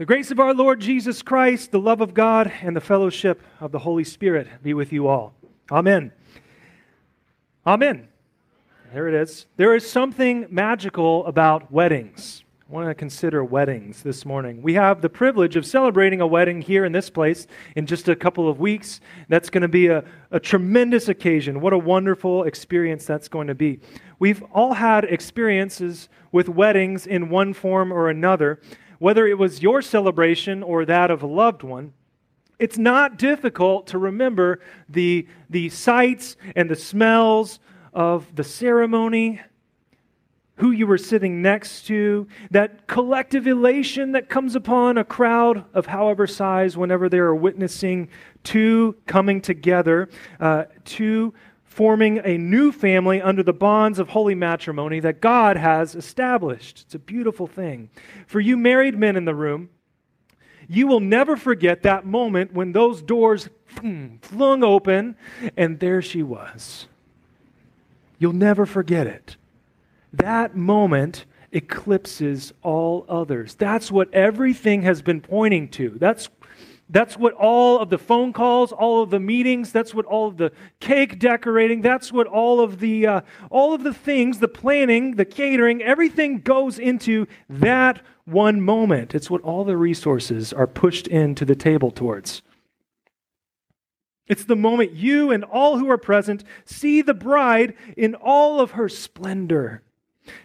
The grace of our Lord Jesus Christ, the love of God, and the fellowship of the Holy Spirit be with you all. Amen. Amen. There it is. There is something magical about weddings. I want to consider weddings this morning. We have the privilege of celebrating a wedding here in this place in just a couple of weeks. That's going to be a, a tremendous occasion. What a wonderful experience that's going to be. We've all had experiences with weddings in one form or another whether it was your celebration or that of a loved one, it's not difficult to remember the, the sights and the smells of the ceremony, who you were sitting next to, that collective elation that comes upon a crowd of however size whenever they are witnessing two coming together, uh, two forming a new family under the bonds of holy matrimony that God has established. It's a beautiful thing. For you married men in the room, you will never forget that moment when those doors hmm, flung open and there she was. You'll never forget it. That moment eclipses all others. That's what everything has been pointing to. That's that's what all of the phone calls, all of the meetings, that's what all of the cake decorating, that's what all of the uh, all of the things, the planning, the catering, everything goes into that one moment. It's what all the resources are pushed into the table towards. It's the moment you and all who are present see the bride in all of her splendor.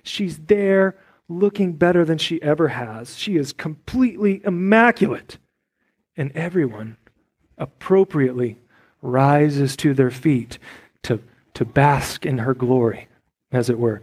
She's there looking better than she ever has. She is completely immaculate and everyone appropriately rises to their feet to, to bask in her glory, as it were.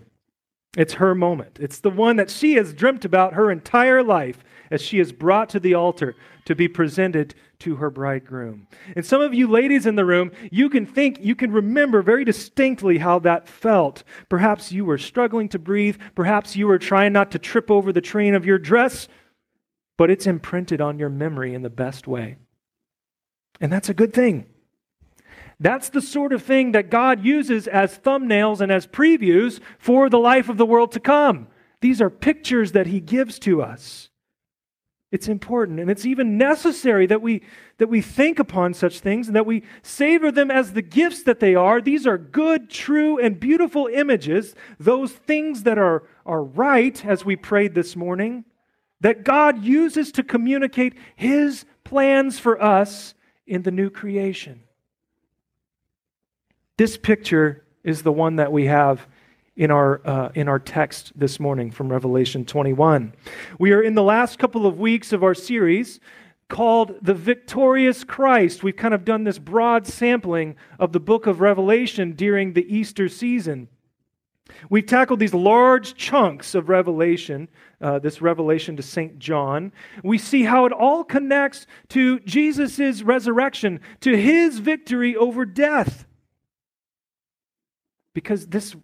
It's her moment. It's the one that she has dreamt about her entire life as she is brought to the altar to be presented to her bridegroom. And some of you ladies in the room, you can think, you can remember very distinctly how that felt. Perhaps you were struggling to breathe. Perhaps you were trying not to trip over the train of your dress but it's imprinted on your memory in the best way. And that's a good thing. That's the sort of thing that God uses as thumbnails and as previews for the life of the world to come. These are pictures that He gives to us. It's important and it's even necessary that we, that we think upon such things and that we savor them as the gifts that they are. These are good, true, and beautiful images, those things that are, are right, as we prayed this morning, that God uses to communicate His plans for us in the new creation. This picture is the one that we have in our, uh, in our text this morning from Revelation 21. We are in the last couple of weeks of our series called The Victorious Christ. We've kind of done this broad sampling of the book of Revelation during the Easter season. We've tackled these large chunks of Revelation, uh, this revelation to St. John. We see how it all connects to Jesus' resurrection, to his victory over death. Because this,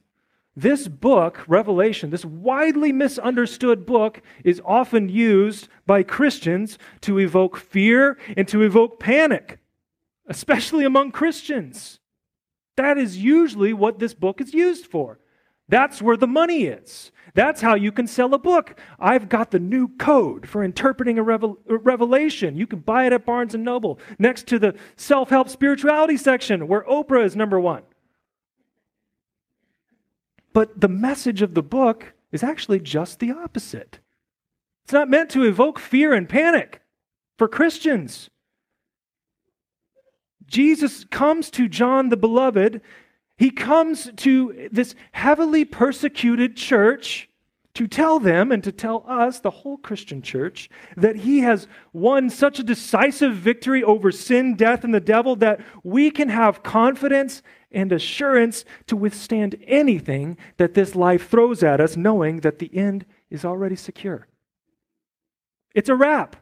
this book, Revelation, this widely misunderstood book, is often used by Christians to evoke fear and to evoke panic, especially among Christians. That is usually what this book is used for. That's where the money is. That's how you can sell a book. I've got the new code for interpreting a, revel- a revelation. You can buy it at Barnes and Noble next to the self help spirituality section where Oprah is number one. But the message of the book is actually just the opposite. It's not meant to evoke fear and panic for Christians. Jesus comes to John the Beloved he comes to this heavily persecuted church to tell them and to tell us, the whole Christian church, that he has won such a decisive victory over sin, death, and the devil that we can have confidence and assurance to withstand anything that this life throws at us, knowing that the end is already secure. It's a wrap,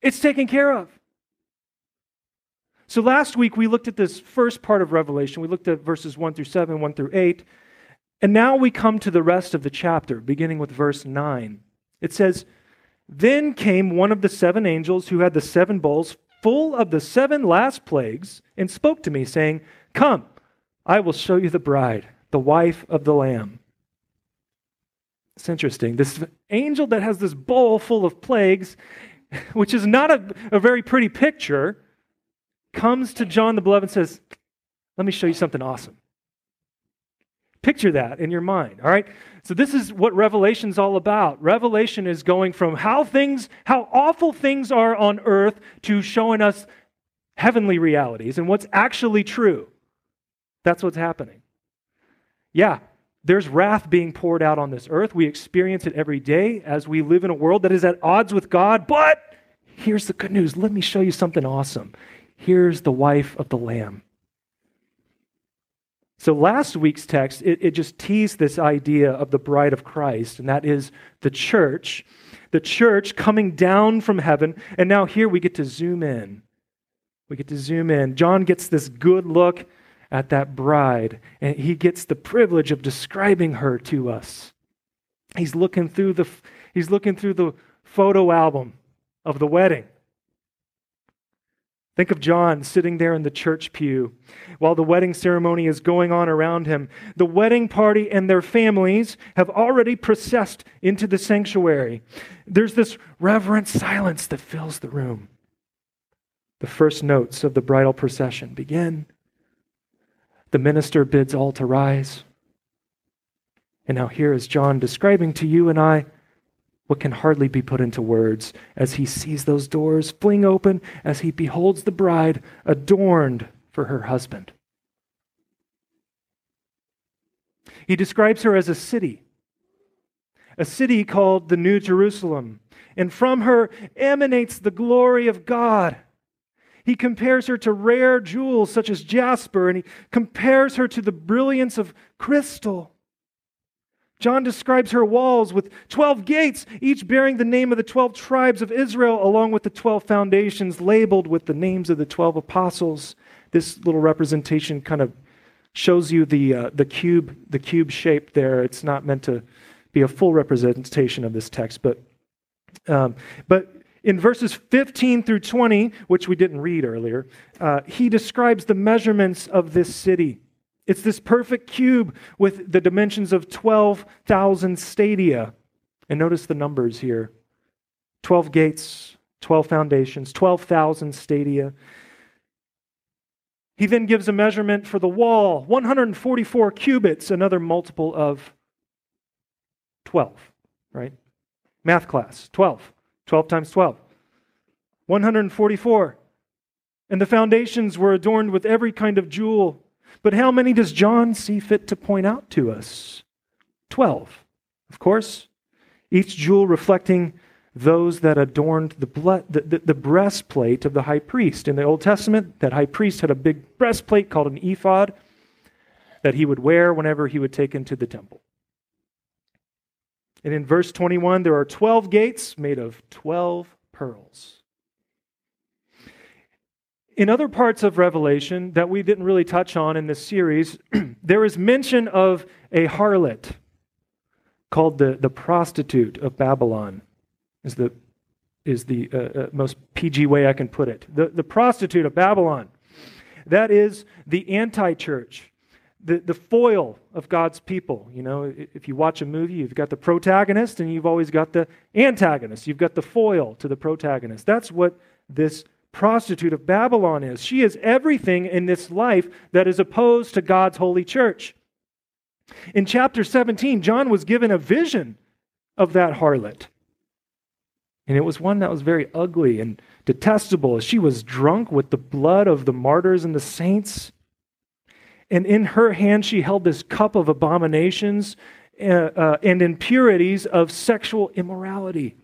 it's taken care of. So last week we looked at this first part of Revelation. We looked at verses 1 through 7, 1 through 8. And now we come to the rest of the chapter, beginning with verse 9. It says, Then came one of the seven angels who had the seven bowls full of the seven last plagues and spoke to me, saying, Come, I will show you the bride, the wife of the Lamb. It's interesting. This angel that has this bowl full of plagues which is not a, a very pretty picture, comes to John the Beloved and says, Let me show you something awesome. Picture that in your mind, all right? So this is what Revelation's all about. Revelation is going from how things, how awful things are on earth to showing us heavenly realities and what's actually true. That's what's happening. Yeah, there's wrath being poured out on this earth. We experience it every day as we live in a world that is at odds with God. But here's the good news. Let me show you something awesome. Here's the wife of the Lamb. So, last week's text, it, it, just teased this idea of the bride of Christ, and that is the church. The church coming down from heaven. And now, here we get to zoom in. We get to zoom in. John gets this good look at that bride, and he gets the privilege of describing her to us. He's looking through the, he's looking through the photo album of the wedding. Think of John sitting there in the church pew while the wedding ceremony is going on around him. The wedding party and their families have already processed into the sanctuary. There's this reverent silence that fills the room. The first notes of the bridal procession begin. The minister bids all to rise. And now, here is John describing to you and I what can hardly be put into words as he sees those doors fling open, as he beholds the bride adorned for her husband. He describes her as a city, a city called the New Jerusalem, and from her emanates the glory of God. He compares her to rare jewels such as jasper, and he compares her to the brilliance of crystal. John describes her walls with 12 gates, each bearing the name of the 12 tribes of Israel, along with the 12 foundations labeled with the names of the 12 apostles. This little representation kind of shows you the, uh, the cube the cube shape there. It's not meant to be a full representation of this text, but um, but in verses 15 through 20, which we didn't read earlier, uh, he describes the measurements of this city. It's this perfect cube with the dimensions of 12,000 stadia. And notice the numbers here 12 gates, 12 foundations, 12,000 stadia. He then gives a measurement for the wall 144 cubits, another multiple of 12, right? Math class 12. 12 times 12. 144. And the foundations were adorned with every kind of jewel but how many does John see fit to point out to us? Twelve, of course. Each jewel reflecting those that adorned the, blood, the, the, the, breastplate of the high priest. In the Old Testament, that high priest had a big breastplate called an ephod that he would wear whenever he would take into the temple. And in verse 21, there are 12 gates made of 12 pearls. In other parts of Revelation that we didn't really touch on in this series, there is mention of a harlot called the, the prostitute of Babylon, is the, is the uh, uh, most PG way I can put it. The, the prostitute of Babylon. That is the anti church, the, the foil of God's people. You know, if you watch a movie, you've got the protagonist and you've always got the antagonist. You've got the foil to the protagonist. That's what this prostitute of Babylon is. She is everything in this life that is opposed to God's holy church. In chapter 17, John was given a vision of that harlot. And it was one that was very ugly and detestable. She was drunk with the blood of the martyrs and the saints. And in her hand, she held this cup of abominations uh, uh, and impurities of sexual immorality.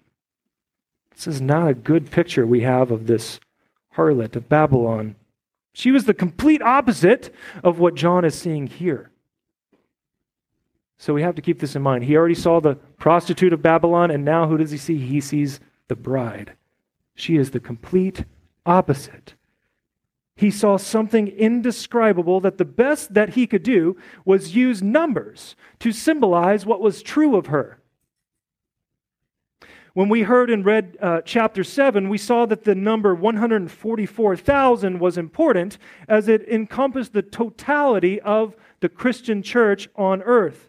This is not a good picture we have of this harlot of Babylon. She was the complete opposite of what John is seeing here. So we have to keep this in mind. He already saw the prostitute of Babylon, and now who does he see? He sees the bride. She is the complete opposite. He saw something indescribable that the best that he could do was use numbers to symbolize what was true of her. When we heard and read uh, chapter 7, we saw that the number 144,000 was important as it encompassed the totality of the Christian church on earth.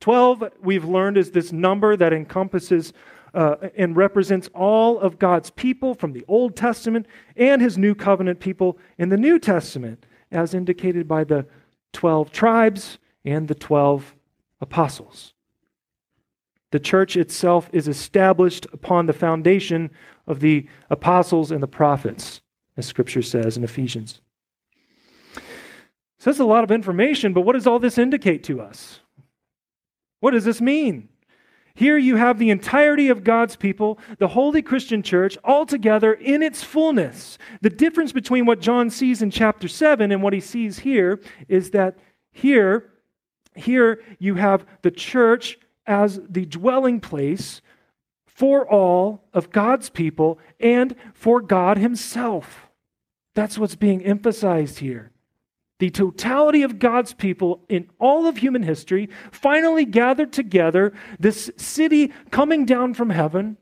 12, we've learned, is this number that encompasses uh, and represents all of God's people from the Old Testament and his new covenant people in the New Testament, as indicated by the 12 tribes and the 12 apostles. The church itself is established upon the foundation of the apostles and the prophets, as Scripture says in Ephesians. So that's a lot of information, but what does all this indicate to us? What does this mean? Here you have the entirety of God's people, the holy Christian church, all together in its fullness. The difference between what John sees in chapter 7 and what he sees here is that here, here you have the church as the dwelling place for all of God's people and for God Himself. That's what's being emphasized here. The totality of God's people in all of human history finally gathered together, this city coming down from heaven,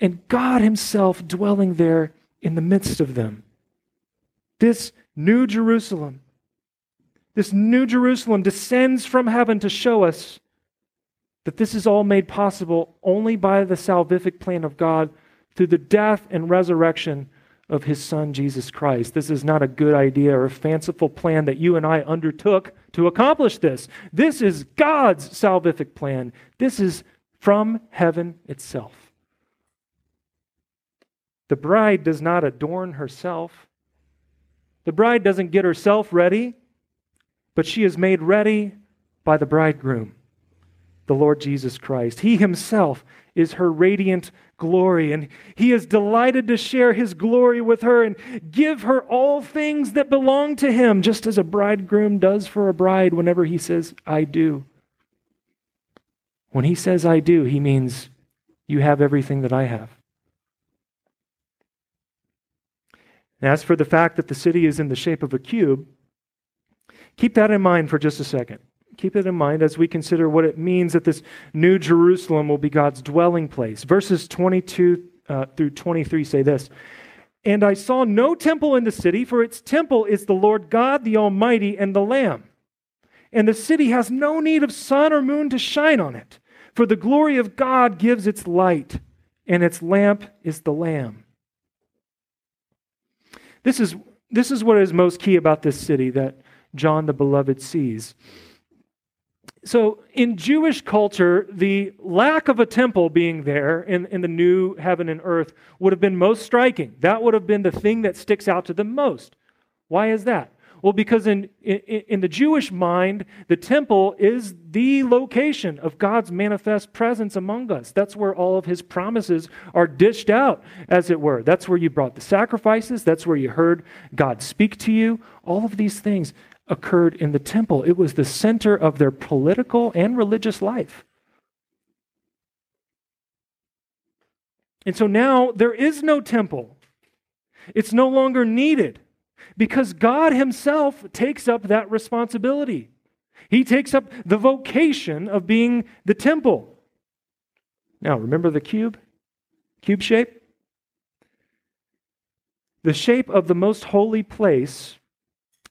and God Himself dwelling there in the midst of them. This new Jerusalem, this new Jerusalem descends from heaven to show us that this is all made possible only by the salvific plan of God through the death and resurrection of his son Jesus Christ. This is not a good idea or a fanciful plan that you and I undertook to accomplish this. This is God's salvific plan. This is from heaven itself. The bride does not adorn herself. The bride doesn't get herself ready, but she is made ready by the bridegroom the Lord Jesus Christ. He himself is her radiant glory, and he is delighted to share his glory with her and give her all things that belong to him, just as a bridegroom does for a bride whenever he says, I do. When he says, I do, he means, You have everything that I have. as for the fact that the city is in the shape of a cube, keep that in mind for just a second keep it in mind as we consider what it means that this new Jerusalem will be God's dwelling place. Verses 22 uh, through 23 say this And I saw no temple in the city, for its temple is the Lord God, the Almighty, and the Lamb. And the city has no need of sun or moon to shine on it, for the glory of God gives its light, and its lamp is the Lamb. This is, this is what is most key about this city that John the Beloved sees so, in Jewish culture, the lack of a temple being there in, in the new heaven and earth would have been most striking. That would have been the thing that sticks out to them most. Why is that? Well, because in, in, in, the Jewish mind, the temple is the location of God's manifest presence among us. That's where all of his promises are dished out, as it were. That's where you brought the sacrifices. That's where you heard God speak to you. All of these things occurred in the temple. It was the center of their political and religious life. And so now there is no temple. It's no longer needed because God Himself takes up that responsibility. He takes up the vocation of being the temple. Now, remember the cube? Cube shape? The shape of the most holy place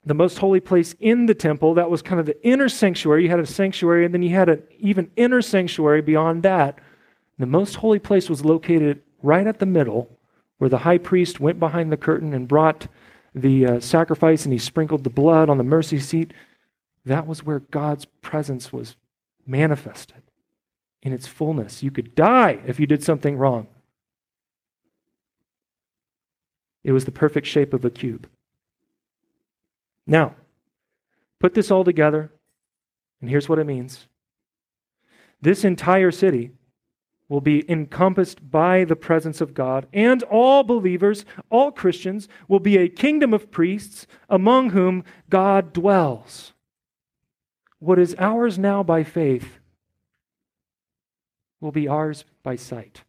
the most holy place in the temple. That was kind of the inner sanctuary. You had a sanctuary, and then you had an even inner sanctuary beyond that. The most holy place was located right at the middle, where the high priest went behind the curtain and brought the uh, sacrifice and he sprinkled the blood on the mercy seat. That was where God's presence was manifested in its fullness. You could die if you did something wrong. It was the perfect shape of a cube. Now, put this all together, and here's what it means this entire city will be encompassed by the presence of God, and all believers, all Christians, will be a kingdom of priests among whom God dwells. What is ours now by faith will be ours by sight.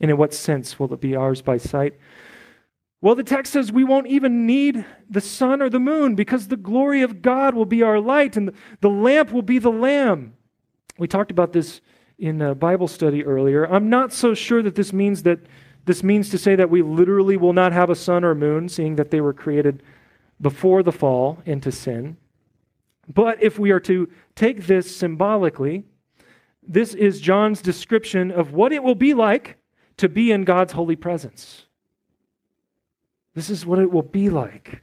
And in what sense will it be ours by sight? Well, the text says we won't even need the sun or the moon because the glory of God will be our light and the lamp will be the lamb. We talked about this in a Bible study earlier. I'm not so sure that this means that this means to say that we literally will not have a sun or moon, seeing that they were created before the fall into sin. But if we are to take this symbolically, this is John's description of what it will be like to be in God's holy presence. This is what it will be like.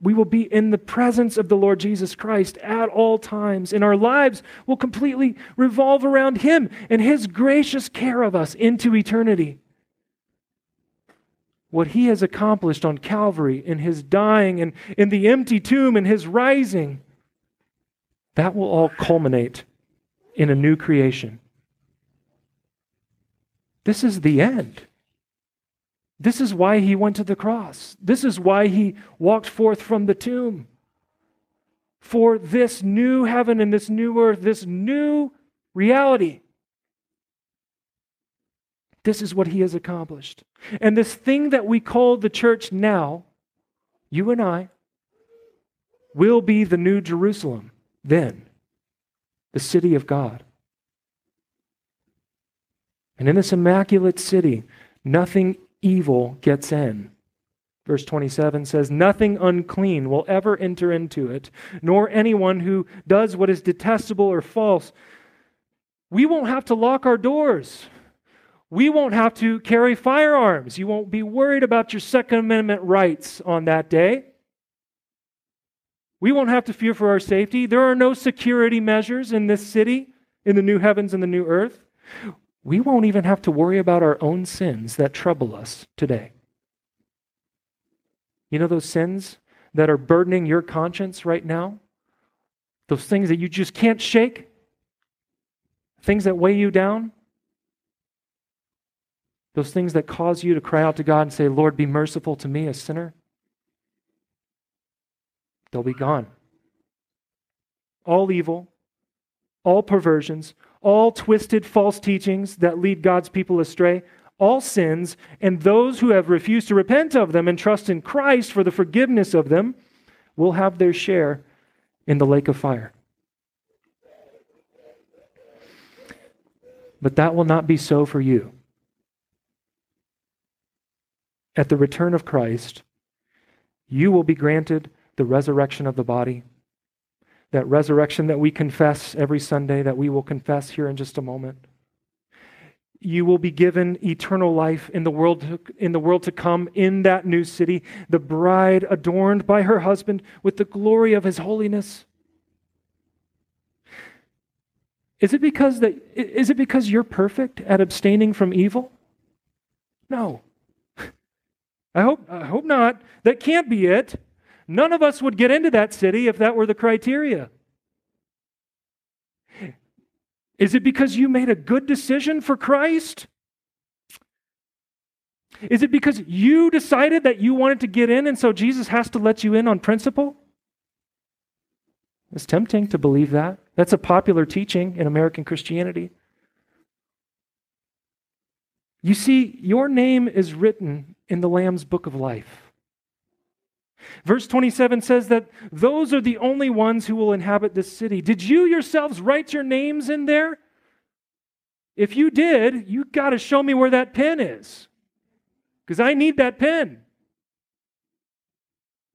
We will be in the presence of the Lord Jesus Christ at all times, and our lives will completely revolve around Him and His gracious care of us into eternity. What He has accomplished on Calvary in His dying and in the empty tomb and His rising, that will all culminate in a new creation. This is the end. This is why he went to the cross. This is why he walked forth from the tomb. For this new heaven and this new earth, this new reality. This is what he has accomplished. And this thing that we call the church now, you and I, will be the new Jerusalem then, the city of God. And in this immaculate city, nothing evil gets in. Verse 27 says, Nothing unclean will ever enter into it, nor anyone who does what is detestable or false. We won't have to lock our doors. We won't have to carry firearms. You won't be worried about your Second Amendment rights on that day. We won't have to fear for our safety. There are no security measures in this city, in the new heavens and the new earth we won't even have to worry about our own sins that trouble us today. You know those sins that are burdening your conscience right now? Those things that you just can't shake? Things that weigh you down? Those things that cause you to cry out to God and say, Lord, be merciful to me, a sinner? They'll be gone. All evil, all perversions, all twisted false teachings that lead God's people astray, all sins, and those who have refused to repent of them and trust in Christ for the forgiveness of them will have their share in the lake of fire. But that will not be so for you. At the return of Christ, you will be granted the resurrection of the body that resurrection that we confess every Sunday, that we will confess here in just a moment. You will be given eternal life in the world to, in the world to come in that new city, the bride adorned by her husband with the glory of his holiness. Is it because that is it because you're perfect at abstaining from evil? No. I hope I hope not. That can't be it. None of us would get into that city if that were the criteria. Is it because you made a good decision for Christ? Is it because you decided that you wanted to get in and so Jesus has to let you in on principle? It's tempting to believe that. That's a popular teaching in American Christianity. You see, your name is written in the Lamb's book of life. Verse 27 says that those are the only ones who will inhabit this city. Did you yourselves write your names in there? If you did, you got to show me where that pen is. Because I need that pen.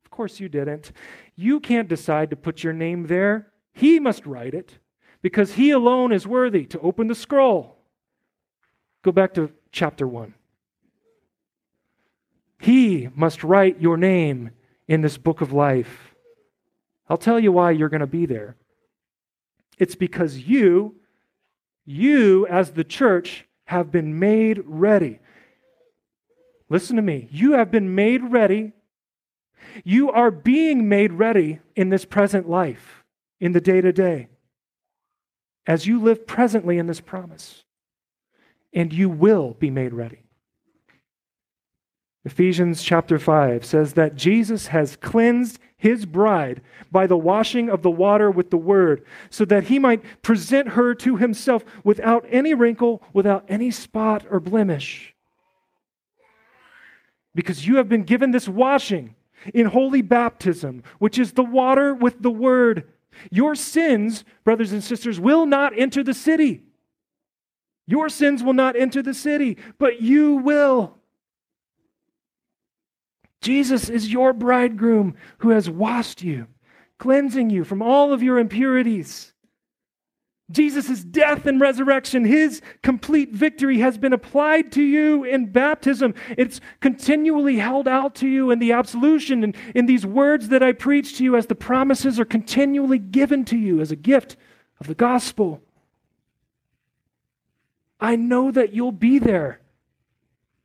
Of course, you didn't. You can't decide to put your name there. He must write it because he alone is worthy to open the scroll. Go back to chapter 1. He must write your name in this book of life. I'll tell you why you're going to be there. It's because you, you as the church, have been made ready. Listen to me. You have been made ready. You are being made ready in this present life, in the day to day, as you live presently in this promise. And you will be made ready. Ephesians chapter 5 says that Jesus has cleansed his bride by the washing of the water with the word, so that he might present her to himself without any wrinkle, without any spot or blemish. Because you have been given this washing in holy baptism, which is the water with the word. Your sins, brothers and sisters, will not enter the city. Your sins will not enter the city, but you will. Jesus is your bridegroom who has washed you, cleansing you from all of your impurities. Jesus' death and resurrection, his complete victory has been applied to you in baptism. It's continually held out to you in the absolution and in these words that I preach to you as the promises are continually given to you as a gift of the gospel. I know that you'll be there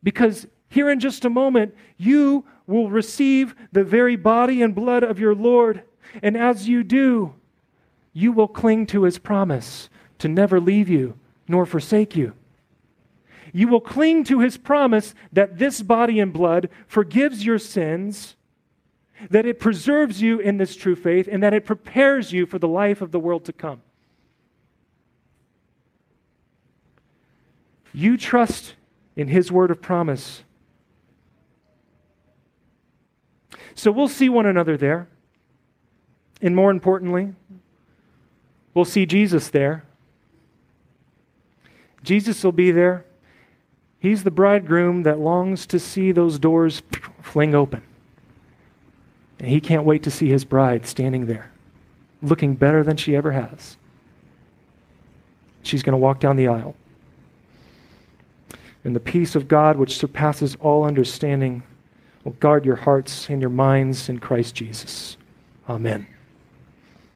because here in just a moment, you will receive the very body and blood of your Lord. And as you do, you will cling to his promise to never leave you nor forsake you. You will cling to his promise that this body and blood forgives your sins, that it preserves you in this true faith, and that it prepares you for the life of the world to come. You trust in his word of promise. So we'll see one another there. And more importantly, We'll see Jesus there. Jesus will be there. He's the bridegroom that longs to see those doors fling open. And he can't wait to see his bride standing there, looking better than she ever has. She's going to walk down the aisle. And the peace of God, which surpasses all understanding, will guard your hearts and your minds in Christ Jesus. Amen.